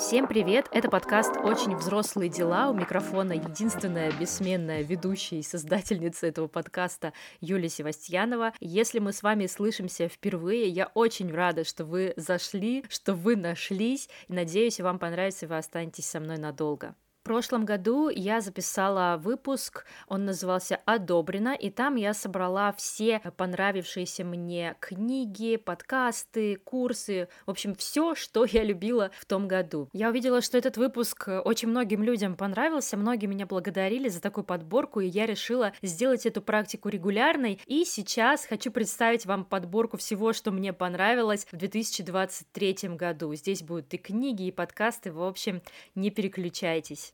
Всем привет! Это подкаст «Очень взрослые дела». У микрофона единственная бессменная ведущая и создательница этого подкаста Юлия Севастьянова. Если мы с вами слышимся впервые, я очень рада, что вы зашли, что вы нашлись, надеюсь, вам понравится, и вы останетесь со мной надолго. Прошлом году я записала выпуск, он назывался «Одобрено», и там я собрала все понравившиеся мне книги, подкасты, курсы, в общем, все, что я любила в том году. Я увидела, что этот выпуск очень многим людям понравился, многие меня благодарили за такую подборку, и я решила сделать эту практику регулярной, и сейчас хочу представить вам подборку всего, что мне понравилось в 2023 году. Здесь будут и книги, и подкасты, в общем, не переключайтесь.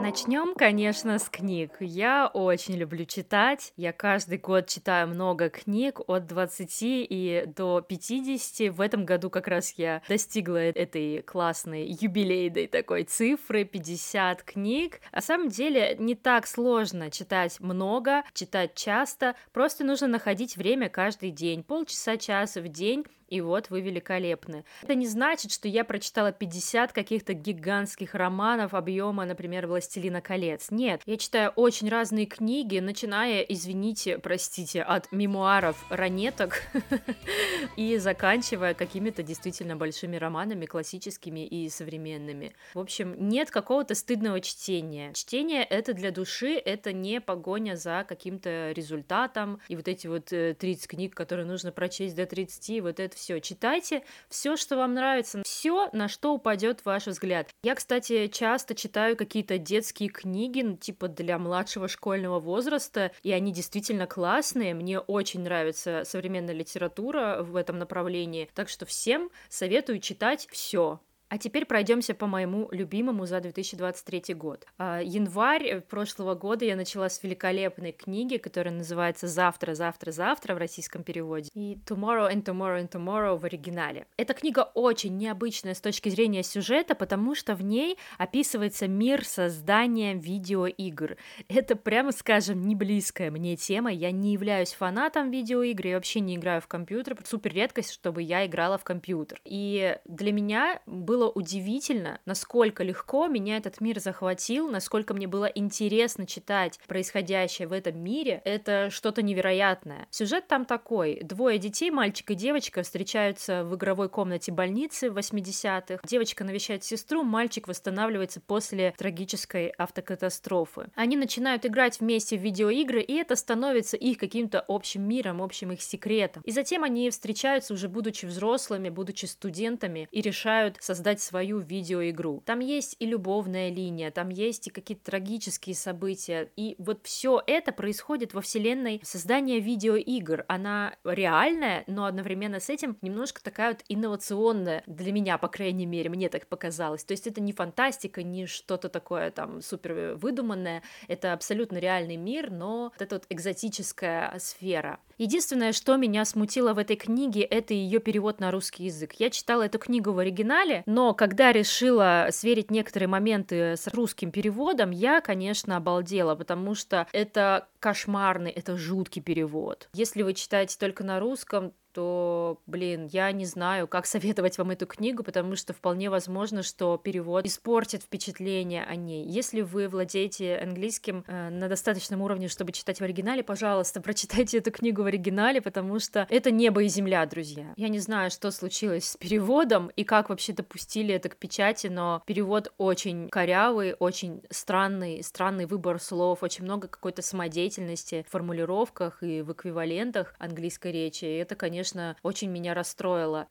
Начнем, конечно, с книг. Я очень люблю читать. Я каждый год читаю много книг, от 20 и до 50. В этом году как раз я достигла этой классной юбилейной такой цифры 50 книг. На самом деле не так сложно читать много, читать часто. Просто нужно находить время каждый день, полчаса-час в день и вот вы великолепны. Это не значит, что я прочитала 50 каких-то гигантских романов объема, например, «Властелина колец». Нет, я читаю очень разные книги, начиная, извините, простите, от мемуаров ранеток и заканчивая какими-то действительно большими романами, классическими и современными. В общем, нет какого-то стыдного чтения. Чтение — это для души, это не погоня за каким-то результатом, и вот эти вот 30 э, книг, которые нужно прочесть до 30, вот это все. Читайте все, что вам нравится, все, на что упадет ваш взгляд. Я, кстати, часто читаю какие-то детские книги, ну, типа для младшего школьного возраста, и они действительно классные. Мне очень нравится современная литература в этом направлении. Так что всем советую читать все. А теперь пройдемся по моему любимому за 2023 год. А, январь прошлого года я начала с великолепной книги, которая называется «Завтра, завтра, завтра» в российском переводе и «Tomorrow and Tomorrow and Tomorrow» в оригинале. Эта книга очень необычная с точки зрения сюжета, потому что в ней описывается мир создания видеоигр. Это, прямо скажем, не близкая мне тема. Я не являюсь фанатом видеоигр, я вообще не играю в компьютер. Супер редкость, чтобы я играла в компьютер. И для меня было было удивительно, насколько легко меня этот мир захватил, насколько мне было интересно читать происходящее в этом мире. Это что-то невероятное. Сюжет там такой. Двое детей, мальчик и девочка, встречаются в игровой комнате больницы в 80-х. Девочка навещает сестру, мальчик восстанавливается после трагической автокатастрофы. Они начинают играть вместе в видеоигры, и это становится их каким-то общим миром, общим их секретом. И затем они встречаются уже будучи взрослыми, будучи студентами, и решают создать создать свою видеоигру. Там есть и любовная линия, там есть и какие-то трагические события, и вот все это происходит во вселенной создания видеоигр. Она реальная, но одновременно с этим немножко такая вот инновационная для меня, по крайней мере, мне так показалось. То есть это не фантастика, не что-то такое там супер выдуманное, это абсолютно реальный мир, но вот эта вот экзотическая сфера. Единственное, что меня смутило в этой книге, это ее перевод на русский язык. Я читала эту книгу в оригинале, но когда решила сверить некоторые моменты с русским переводом, я, конечно, обалдела, потому что это кошмарный, это жуткий перевод. Если вы читаете только на русском, то, блин, я не знаю, как советовать вам эту книгу, потому что вполне возможно, что перевод испортит впечатление о ней. Если вы владеете английским э, на достаточном уровне, чтобы читать в оригинале, пожалуйста, прочитайте эту книгу в оригинале, потому что это небо и земля, друзья. Я не знаю, что случилось с переводом и как вообще допустили это к печати, но перевод очень корявый, очень странный, странный выбор слов, очень много какой-то самодеятельности в формулировках и в эквивалентах английской речи, и это, конечно, конечно, очень меня расстроило.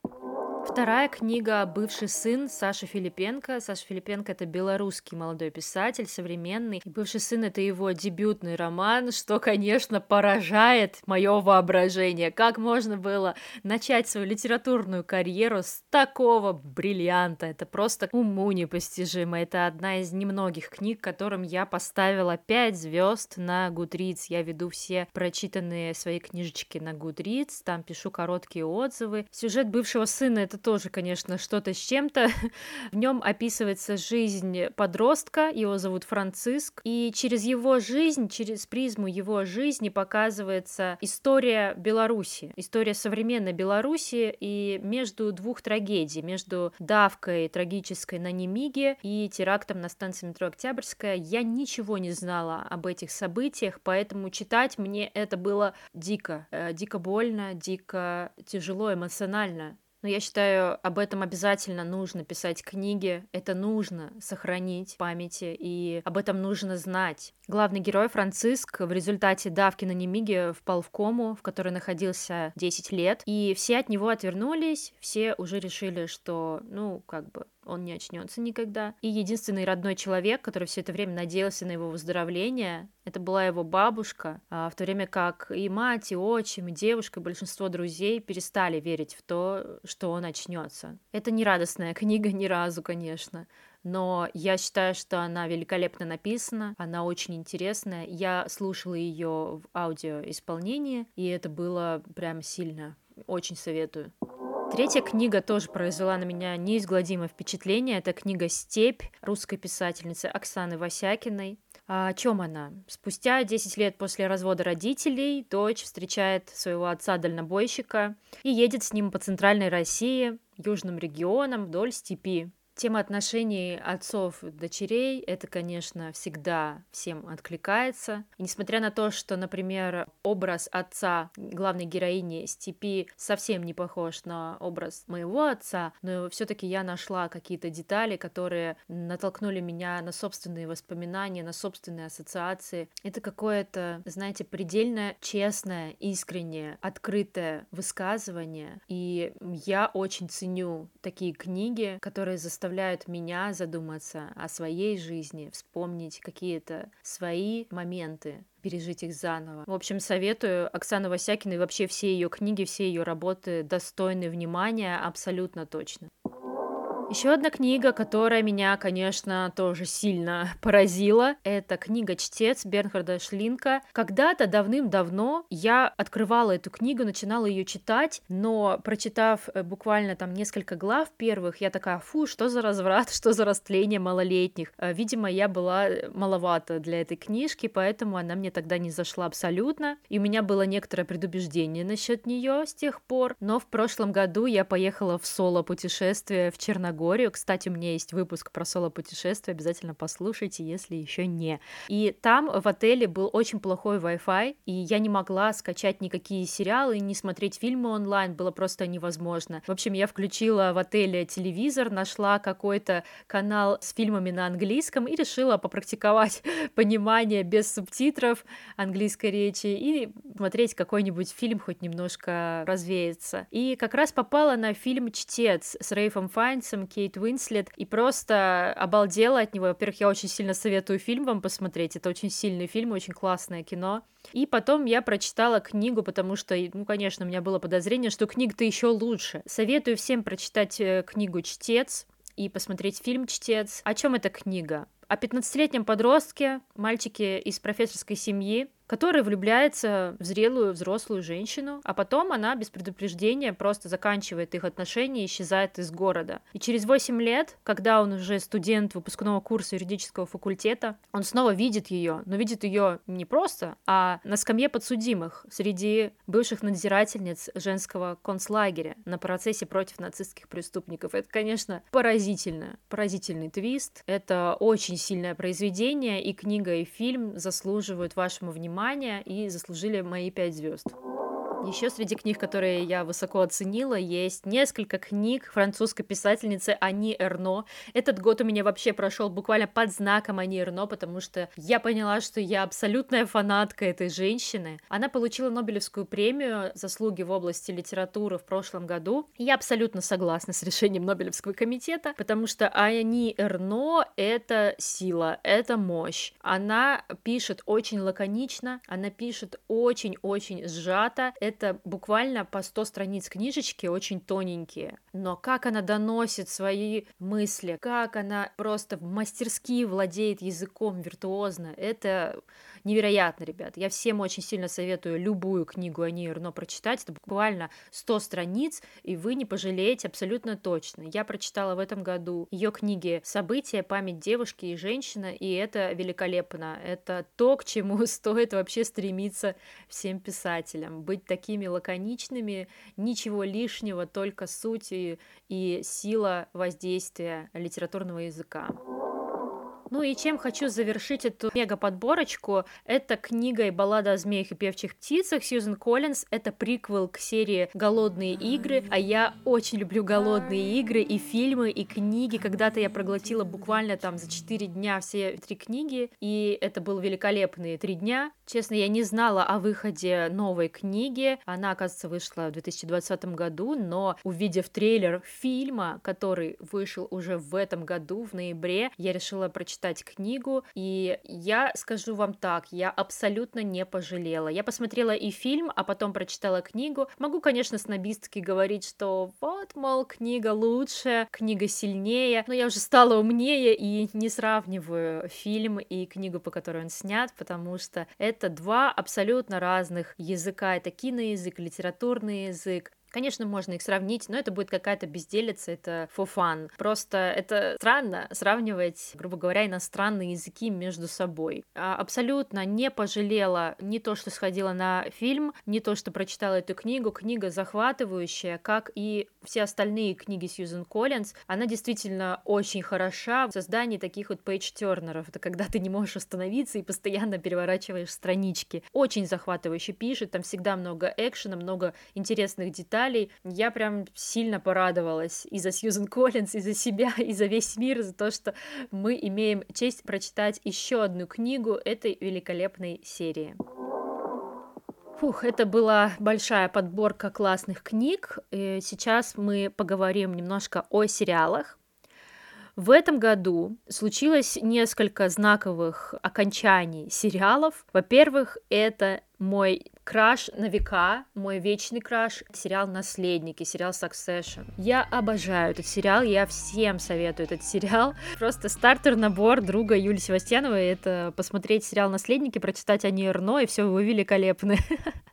Вторая книга «Бывший сын» Саши Филипенко. Саша Филипенко — это белорусский молодой писатель, современный. И «Бывший сын» — это его дебютный роман, что, конечно, поражает мое воображение. Как можно было начать свою литературную карьеру с такого бриллианта? Это просто уму непостижимо. Это одна из немногих книг, которым я поставила 5 звезд на Goodreads. Я веду все прочитанные свои книжечки на Goodreads, там пишу короткие отзывы. Сюжет «Бывшего сына» — это тоже, конечно, что-то с чем-то. В нем описывается жизнь подростка, его зовут Франциск, и через его жизнь, через призму его жизни показывается история Беларуси, история современной Беларуси и между двух трагедий, между давкой трагической на Немиге и терактом на станции метро Октябрьская. Я ничего не знала об этих событиях, поэтому читать мне это было дико, э, дико больно, дико тяжело эмоционально. Но я считаю, об этом обязательно нужно писать книги, это нужно сохранить в памяти, и об этом нужно знать. Главный герой Франциск в результате давки на Немиге впал в кому, в которой находился 10 лет, и все от него отвернулись, все уже решили, что, ну, как бы, он не очнется никогда. И единственный родной человек, который все это время надеялся на его выздоровление, это была его бабушка, а в то время как и мать, и отчим, и девушка, и большинство друзей перестали верить в то, что он очнется. Это не радостная книга ни разу, конечно, но я считаю, что она великолепно написана, она очень интересная. Я слушала ее в аудиоисполнении, и это было прям сильно. Очень советую. Третья книга тоже произвела на меня неизгладимое впечатление. Это книга «Степь» русской писательницы Оксаны Васякиной. А о чем она? Спустя 10 лет после развода родителей дочь встречает своего отца-дальнобойщика и едет с ним по центральной России, южным регионам вдоль степи. Тема отношений отцов дочерей, это, конечно, всегда всем откликается. И несмотря на то, что, например, образ отца главной героини Степи совсем не похож на образ моего отца, но все таки я нашла какие-то детали, которые натолкнули меня на собственные воспоминания, на собственные ассоциации. Это какое-то, знаете, предельно честное, искреннее, открытое высказывание. И я очень ценю такие книги, которые заставляют заставляют меня задуматься о своей жизни, вспомнить какие-то свои моменты, пережить их заново. В общем, советую Оксану Васякину и вообще все ее книги, все ее работы достойны внимания абсолютно точно. Еще одна книга, которая меня, конечно, тоже сильно поразила, это книга «Чтец» Бернхарда Шлинка. Когда-то давным-давно я открывала эту книгу, начинала ее читать, но прочитав э, буквально там несколько глав первых, я такая, фу, что за разврат, что за растление малолетних. Э, видимо, я была э, маловато для этой книжки, поэтому она мне тогда не зашла абсолютно, и у меня было некоторое предубеждение насчет нее с тех пор, но в прошлом году я поехала в соло-путешествие в Черногорию, Черногорию. Кстати, у меня есть выпуск про соло-путешествие, обязательно послушайте, если еще не. И там в отеле был очень плохой Wi-Fi, и я не могла скачать никакие сериалы, не смотреть фильмы онлайн, было просто невозможно. В общем, я включила в отеле телевизор, нашла какой-то канал с фильмами на английском и решила попрактиковать понимание без субтитров английской речи и смотреть какой-нибудь фильм хоть немножко развеяться. И как раз попала на фильм «Чтец» с Рейфом Файнсом, Кейт Уинслет, и просто обалдела от него. Во-первых, я очень сильно советую фильм вам посмотреть, это очень сильный фильм, очень классное кино. И потом я прочитала книгу, потому что, ну, конечно, у меня было подозрение, что книга-то еще лучше. Советую всем прочитать э, книгу «Чтец», и посмотреть фильм «Чтец». О чем эта книга? О 15-летнем подростке, мальчике из профессорской семьи, который влюбляется в зрелую взрослую женщину, а потом она без предупреждения просто заканчивает их отношения и исчезает из города. И через 8 лет, когда он уже студент выпускного курса юридического факультета, он снова видит ее, но видит ее не просто, а на скамье подсудимых среди бывших надзирательниц женского концлагеря на процессе против нацистских преступников. Это, конечно, поразительно, поразительный твист. Это очень сильное произведение, и книга, и фильм заслуживают вашему внимания внимания и заслужили мои пять звезд. Еще среди книг, которые я высоко оценила, есть несколько книг французской писательницы Ани Эрно. Этот год у меня вообще прошел буквально под знаком Ани Эрно, потому что я поняла, что я абсолютная фанатка этой женщины. Она получила Нобелевскую премию «Заслуги в области литературы» в прошлом году. Я абсолютно согласна с решением Нобелевского комитета, потому что Ани Эрно — это сила, это мощь. Она пишет очень лаконично, она пишет очень-очень сжато, это буквально по 100 страниц книжечки, очень тоненькие. Но как она доносит свои мысли, как она просто мастерски владеет языком виртуозно, это невероятно, ребят. Я всем очень сильно советую любую книгу Ани Эрно прочитать. Это буквально 100 страниц, и вы не пожалеете абсолютно точно. Я прочитала в этом году ее книги «События», «Память девушки и женщины», и это великолепно. Это то, к чему стоит вообще стремиться всем писателям. Быть такими лаконичными, ничего лишнего, только суть и, и сила воздействия литературного языка. Ну и чем хочу завершить эту мега-подборочку, это книга и баллада о змеях и певчих птицах Сьюзен Коллинз. Это приквел к серии «Голодные игры», а я очень люблю «Голодные игры» и фильмы, и книги. Когда-то я проглотила буквально там за 4 дня все три книги, и это был великолепные три дня. Честно, я не знала о выходе новой книги. Она, оказывается, вышла в 2020 году, но увидев трейлер фильма, который вышел уже в этом году, в ноябре, я решила прочитать прочитать книгу, и я скажу вам так, я абсолютно не пожалела. Я посмотрела и фильм, а потом прочитала книгу. Могу, конечно, снобистски говорить, что вот, мол, книга лучше, книга сильнее, но я уже стала умнее и не сравниваю фильм и книгу, по которой он снят, потому что это два абсолютно разных языка. Это киноязык, литературный язык. Конечно, можно их сравнить, но это будет какая-то безделица, это fun. Просто это странно сравнивать, грубо говоря, иностранные языки между собой. А абсолютно не пожалела ни то, что сходила на фильм, ни то, что прочитала эту книгу. Книга захватывающая, как и все остальные книги Сьюзен Коллинз. Она действительно очень хороша в создании таких вот пейдж-тернеров. Это когда ты не можешь остановиться и постоянно переворачиваешь странички. Очень захватывающе пишет, там всегда много экшена, много интересных деталей деталей. Я прям сильно порадовалась и за Сьюзен Коллинз, и за себя, и за весь мир, за то, что мы имеем честь прочитать еще одну книгу этой великолепной серии. Фух, это была большая подборка классных книг. И сейчас мы поговорим немножко о сериалах. В этом году случилось несколько знаковых окончаний сериалов. Во-первых, это мой краш на века, мой вечный краш, сериал «Наследники», сериал «Succession». Я обожаю этот сериал, я всем советую этот сериал. Просто стартер-набор друга Юлии Севастьяновой — это посмотреть сериал «Наследники», прочитать о ней Эрно, и все, вы великолепны.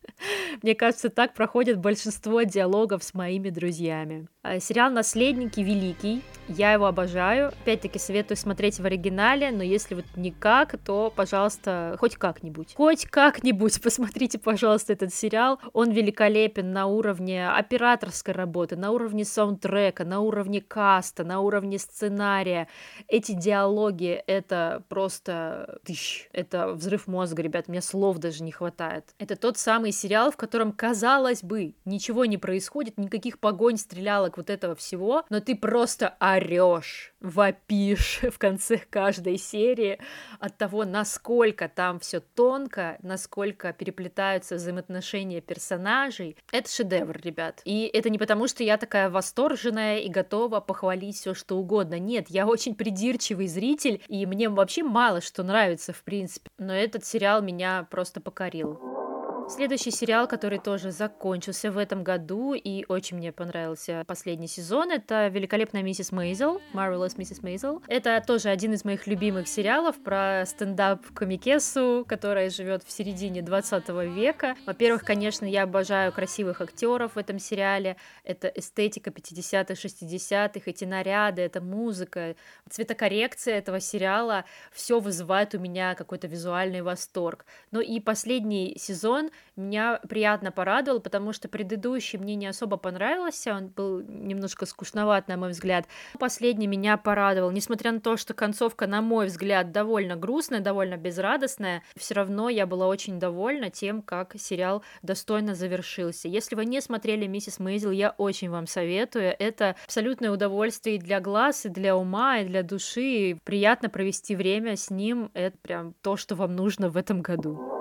Мне кажется, так проходит большинство диалогов с моими друзьями. А, сериал «Наследники» великий, я его обожаю. Опять-таки советую смотреть в оригинале, но если вот никак, то, пожалуйста, хоть как-нибудь. Хоть как-нибудь посмотрите, пожалуйста, этот сериал. Он великолепен на уровне операторской работы, на уровне саундтрека, на уровне каста, на уровне сценария. Эти диалоги — это просто... Тыщ, это взрыв мозга, ребят, мне слов даже не хватает. Это тот самый сериал, в котором, казалось бы, ничего не происходит, никаких погонь, стрелялок, вот этого всего, но ты просто орешь, вопишь в конце каждой серии от того, насколько там все тонко, насколько переплетаются взаимоотношения персонажей. Это шедевр, ребят. И это не потому, что я такая восторженная и готова похвалить все что угодно. Нет, я очень придирчивый зритель, и мне вообще мало что нравится, в принципе. Но этот сериал меня просто покорил. Следующий сериал, который тоже закончился в этом году и очень мне понравился последний сезон, это «Великолепная миссис Мейзел», «Marvelous Mrs. Мейзел». Это тоже один из моих любимых сериалов про стендап-комикесу, которая живет в середине 20 века. Во-первых, конечно, я обожаю красивых актеров в этом сериале. Это эстетика 50-х, 60-х, эти наряды, это музыка, цветокоррекция этого сериала. Все вызывает у меня какой-то визуальный восторг. Но и последний сезон меня приятно порадовал, потому что предыдущий мне не особо понравился, он был немножко скучноват, на мой взгляд. Последний меня порадовал, несмотря на то, что концовка, на мой взгляд, довольно грустная, довольно безрадостная, все равно я была очень довольна тем, как сериал достойно завершился. Если вы не смотрели «Миссис Мейзел», я очень вам советую. Это абсолютное удовольствие и для глаз, и для ума, и для души. И приятно провести время с ним. Это прям то, что вам нужно в этом году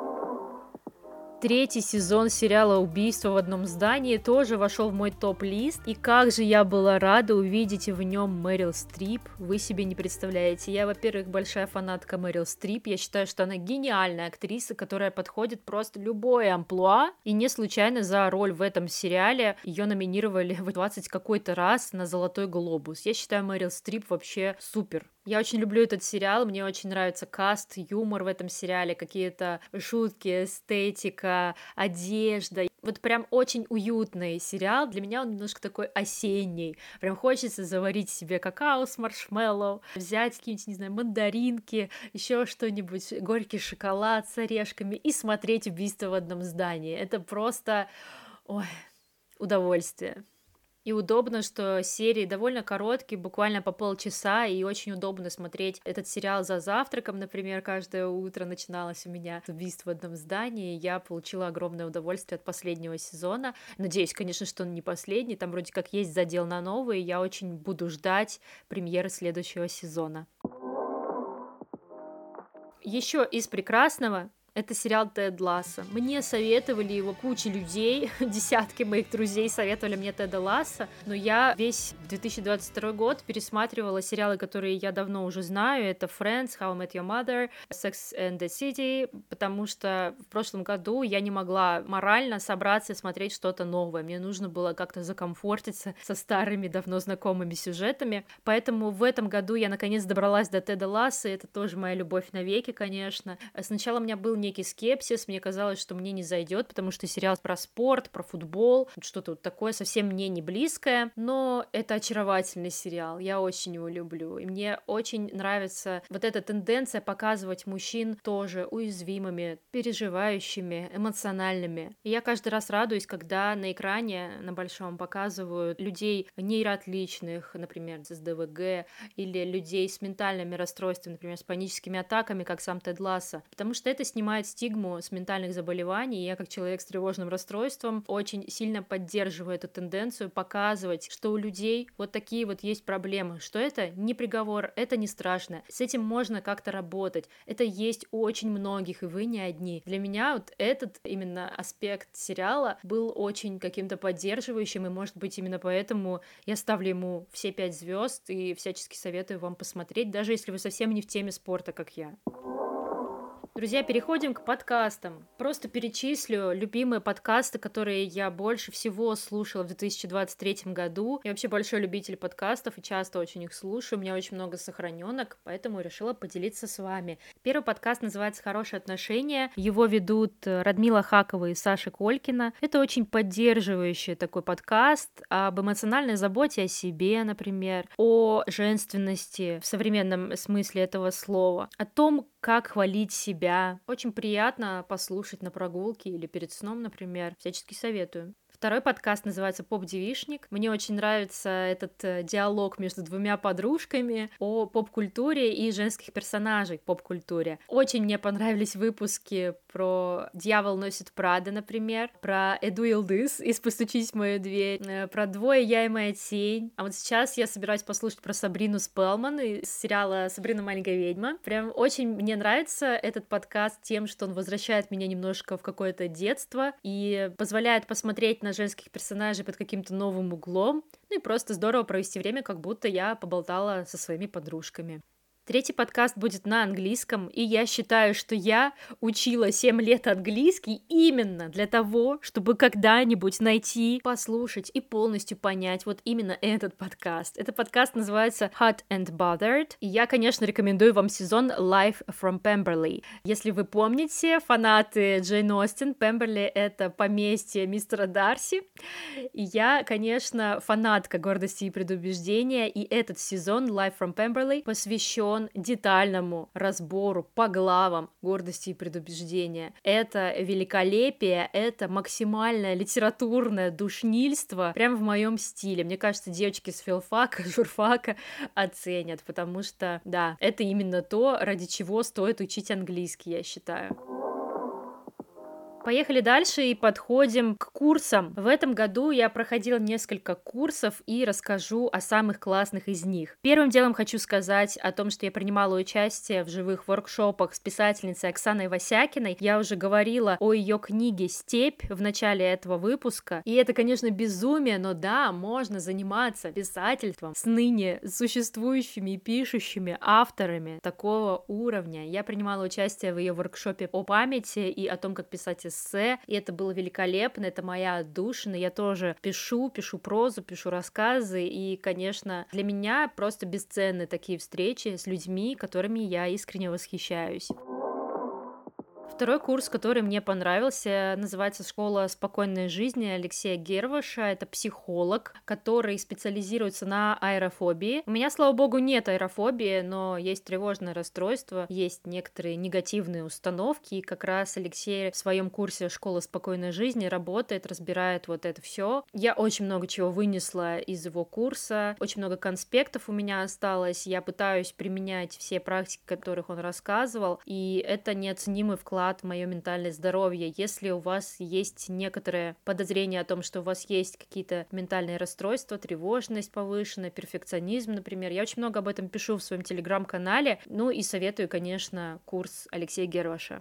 третий сезон сериала «Убийство в одном здании» тоже вошел в мой топ-лист. И как же я была рада увидеть в нем Мэрил Стрип. Вы себе не представляете. Я, во-первых, большая фанатка Мэрил Стрип. Я считаю, что она гениальная актриса, которая подходит просто любое амплуа. И не случайно за роль в этом сериале ее номинировали в 20 какой-то раз на Золотой Глобус. Я считаю Мэрил Стрип вообще супер Я очень люблю этот сериал, мне очень нравится каст, юмор в этом сериале, какие-то шутки, эстетика, одежда. Вот прям очень уютный сериал. Для меня он немножко такой осенний. Прям хочется заварить себе какао с маршмеллоу, взять какие-нибудь, не знаю, мандаринки, еще что-нибудь, горький шоколад с орешками и смотреть убийство в одном здании. Это просто... Ой, удовольствие. И удобно, что серии довольно короткие, буквально по полчаса, и очень удобно смотреть этот сериал за завтраком, например, каждое утро начиналось у меня убийство в одном здании, я получила огромное удовольствие от последнего сезона. Надеюсь, конечно, что он не последний, там вроде как есть задел на новый, я очень буду ждать премьеры следующего сезона. Еще из прекрасного это сериал Тед Ласса. Мне советовали его куча людей, десятки моих друзей советовали мне Теда Ласса, но я весь 2022 год пересматривала сериалы, которые я давно уже знаю. Это Friends, How I Met Your Mother, Sex and the City, потому что в прошлом году я не могла морально собраться и смотреть что-то новое. Мне нужно было как-то закомфортиться со старыми, давно знакомыми сюжетами. Поэтому в этом году я наконец добралась до Теда Ласса, это тоже моя любовь навеки, конечно. Сначала у меня был некий скепсис, мне казалось, что мне не зайдет, потому что сериал про спорт, про футбол, что-то вот такое совсем мне не близкое, но это очаровательный сериал, я очень его люблю, и мне очень нравится вот эта тенденция показывать мужчин тоже уязвимыми, переживающими, эмоциональными. И я каждый раз радуюсь, когда на экране на большом показывают людей нейроотличных, например, с ДВГ, или людей с ментальными расстройствами, например, с паническими атаками, как сам Тед Ласса, потому что это снимает снимает стигму с ментальных заболеваний, я как человек с тревожным расстройством очень сильно поддерживаю эту тенденцию показывать, что у людей вот такие вот есть проблемы, что это не приговор, это не страшно, с этим можно как-то работать, это есть у очень многих, и вы не одни. Для меня вот этот именно аспект сериала был очень каким-то поддерживающим, и может быть именно поэтому я ставлю ему все пять звезд и всячески советую вам посмотреть, даже если вы совсем не в теме спорта, как я. Друзья, переходим к подкастам. Просто перечислю любимые подкасты, которые я больше всего слушала в 2023 году. Я вообще большой любитель подкастов и часто очень их слушаю. У меня очень много сохраненок, поэтому решила поделиться с вами. Первый подкаст называется «Хорошие отношения». Его ведут Радмила Хакова и Саша Колькина. Это очень поддерживающий такой подкаст об эмоциональной заботе о себе, например, о женственности в современном смысле этого слова, о том, как хвалить себя. Очень приятно послушать на прогулке или перед сном, например. Всячески советую. Второй подкаст называется «Поп-девишник». Мне очень нравится этот э, диалог между двумя подружками о поп-культуре и женских персонажей поп-культуре. Очень мне понравились выпуски про «Дьявол носит Прада», например, про «Эду Илдыс» из «Постучись в мою дверь», э, про «Двое я и моя тень». А вот сейчас я собираюсь послушать про Сабрину Спелман из сериала «Сабрина маленькая ведьма». Прям очень мне нравится этот подкаст тем, что он возвращает меня немножко в какое-то детство и позволяет посмотреть на женских персонажей под каким-то новым углом. Ну и просто здорово провести время, как будто я поболтала со своими подружками. Третий подкаст будет на английском, и я считаю, что я учила 7 лет английский именно для того, чтобы когда-нибудь найти, послушать и полностью понять вот именно этот подкаст. Этот подкаст называется Hot and Bothered, и я, конечно, рекомендую вам сезон Life from Pemberley. Если вы помните, фанаты Джейн Остин, Пемберли — это поместье мистера Дарси, и я, конечно, фанатка гордости и предубеждения, и этот сезон Life from Pemberley посвящен посвящен детальному разбору по главам гордости и предубеждения. Это великолепие, это максимальное литературное душнильство, прям в моем стиле. Мне кажется, девочки с филфака, журфака оценят, потому что, да, это именно то, ради чего стоит учить английский, я считаю. Поехали дальше и подходим к курсам. В этом году я проходила несколько курсов и расскажу о самых классных из них. Первым делом хочу сказать о том, что я принимала участие в живых воркшопах с писательницей Оксаной Васякиной. Я уже говорила о ее книге «Степь» в начале этого выпуска. И это, конечно, безумие, но да, можно заниматься писательством с ныне существующими и пишущими авторами такого уровня. Я принимала участие в ее воркшопе о памяти и о том, как писать эссе, и это было великолепно, это моя отдушина, я тоже пишу, пишу прозу, пишу рассказы, и, конечно, для меня просто бесценны такие встречи с людьми, которыми я искренне восхищаюсь. Второй курс, который мне понравился, называется «Школа спокойной жизни» Алексея Герваша. Это психолог, который специализируется на аэрофобии. У меня, слава богу, нет аэрофобии, но есть тревожное расстройство, есть некоторые негативные установки, и как раз Алексей в своем курсе «Школа спокойной жизни» работает, разбирает вот это все. Я очень много чего вынесла из его курса, очень много конспектов у меня осталось, я пытаюсь применять все практики, которых он рассказывал, и это неоценимый вклад вклад в мое ментальное здоровье. Если у вас есть некоторое подозрение о том, что у вас есть какие-то ментальные расстройства, тревожность повышенная, перфекционизм, например, я очень много об этом пишу в своем телеграм-канале. Ну и советую, конечно, курс Алексея Герваша.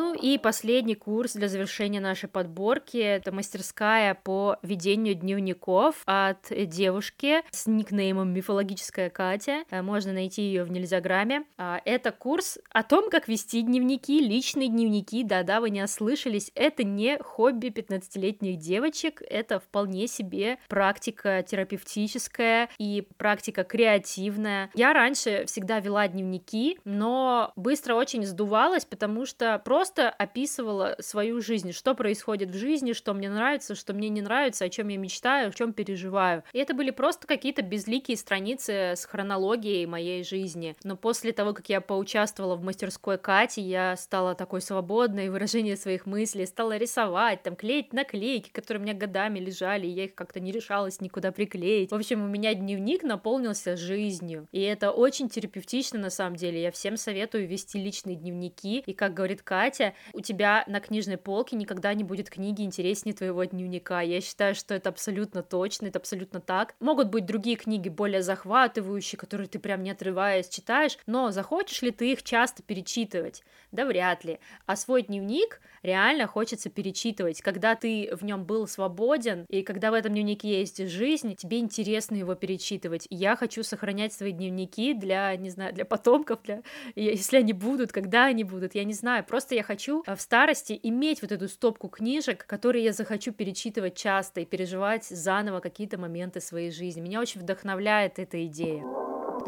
Ну и последний курс для завершения нашей подборки — это мастерская по ведению дневников от девушки с никнеймом «Мифологическая Катя». Э, можно найти ее в Нельзяграме. А, это курс о том, как вести дневники, личные дневники. Да-да, вы не ослышались. Это не хобби 15-летних девочек, это вполне себе практика терапевтическая и практика креативная. Я раньше всегда вела дневники, но быстро очень сдувалась, потому что просто просто описывала свою жизнь, что происходит в жизни, что мне нравится, что мне не нравится, о чем я мечтаю, о чем переживаю. И это были просто какие-то безликие страницы с хронологией моей жизни. Но после того, как я поучаствовала в мастерской Кати, я стала такой свободной в выражении своих мыслей, стала рисовать, там, клеить наклейки, которые у меня годами лежали, и я их как-то не решалась никуда приклеить. В общем, у меня дневник наполнился жизнью. И это очень терапевтично на самом деле. Я всем советую вести личные дневники. И, как говорит Катя, Катя, у тебя на книжной полке никогда не будет книги интереснее твоего дневника. Я считаю, что это абсолютно точно, это абсолютно так. Могут быть другие книги более захватывающие, которые ты прям не отрываясь читаешь, но захочешь ли ты их часто перечитывать? Да вряд ли. А свой дневник реально хочется перечитывать. Когда ты в нем был свободен, и когда в этом дневнике есть жизнь, тебе интересно его перечитывать. Я хочу сохранять свои дневники для, не знаю, для потомков, для... если они будут, когда они будут, я не знаю. Просто я хочу э, в старости иметь вот эту стопку книжек, которые я захочу перечитывать часто и переживать заново какие-то моменты своей жизни. Меня очень вдохновляет эта идея.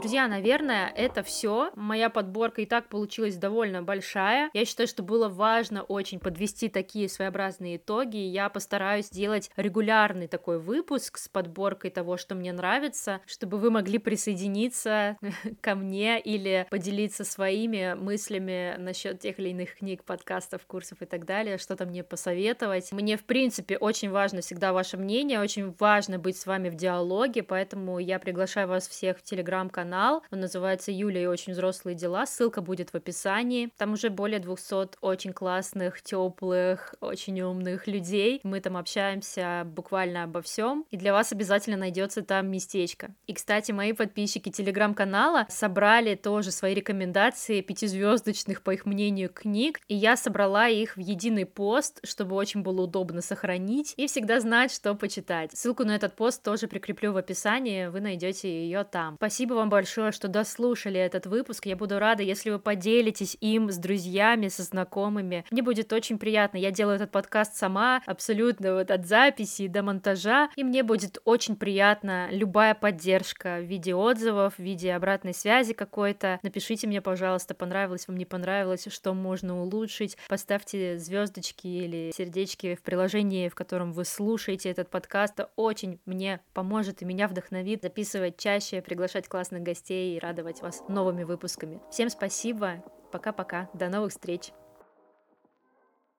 Друзья, наверное, это все. Моя подборка и так получилась довольно большая. Я считаю, что было важно очень подвести такие своеобразные итоги. Я постараюсь сделать регулярный такой выпуск с подборкой того, что мне нравится, чтобы вы могли присоединиться ко мне или поделиться своими мыслями насчет тех или иных книг, подкастов, курсов и так далее, что-то мне посоветовать. Мне, в принципе, очень важно всегда ваше мнение, очень важно быть с вами в диалоге, поэтому я приглашаю вас всех в телеграм-канал канал. Он называется «Юля и очень взрослые дела». Ссылка будет в описании. Там уже более 200 очень классных, теплых, очень умных людей. Мы там общаемся буквально обо всем. И для вас обязательно найдется там местечко. И, кстати, мои подписчики телеграм-канала собрали тоже свои рекомендации пятизвездочных, по их мнению, книг. И я собрала их в единый пост, чтобы очень было удобно сохранить и всегда знать, что почитать. Ссылку на этот пост тоже прикреплю в описании, вы найдете ее там. Спасибо вам большое, что дослушали этот выпуск. Я буду рада, если вы поделитесь им с друзьями, со знакомыми. Мне будет очень приятно. Я делаю этот подкаст сама, абсолютно вот от записи до монтажа, и мне будет очень приятно любая поддержка в виде отзывов, в виде обратной связи какой-то. Напишите мне, пожалуйста, понравилось вам, не понравилось, что можно улучшить. Поставьте звездочки или сердечки в приложении, в котором вы слушаете этот подкаст. Это очень мне поможет и меня вдохновит записывать чаще, приглашать классных гостей и радовать вас новыми выпусками. Всем спасибо, пока-пока, до новых встреч!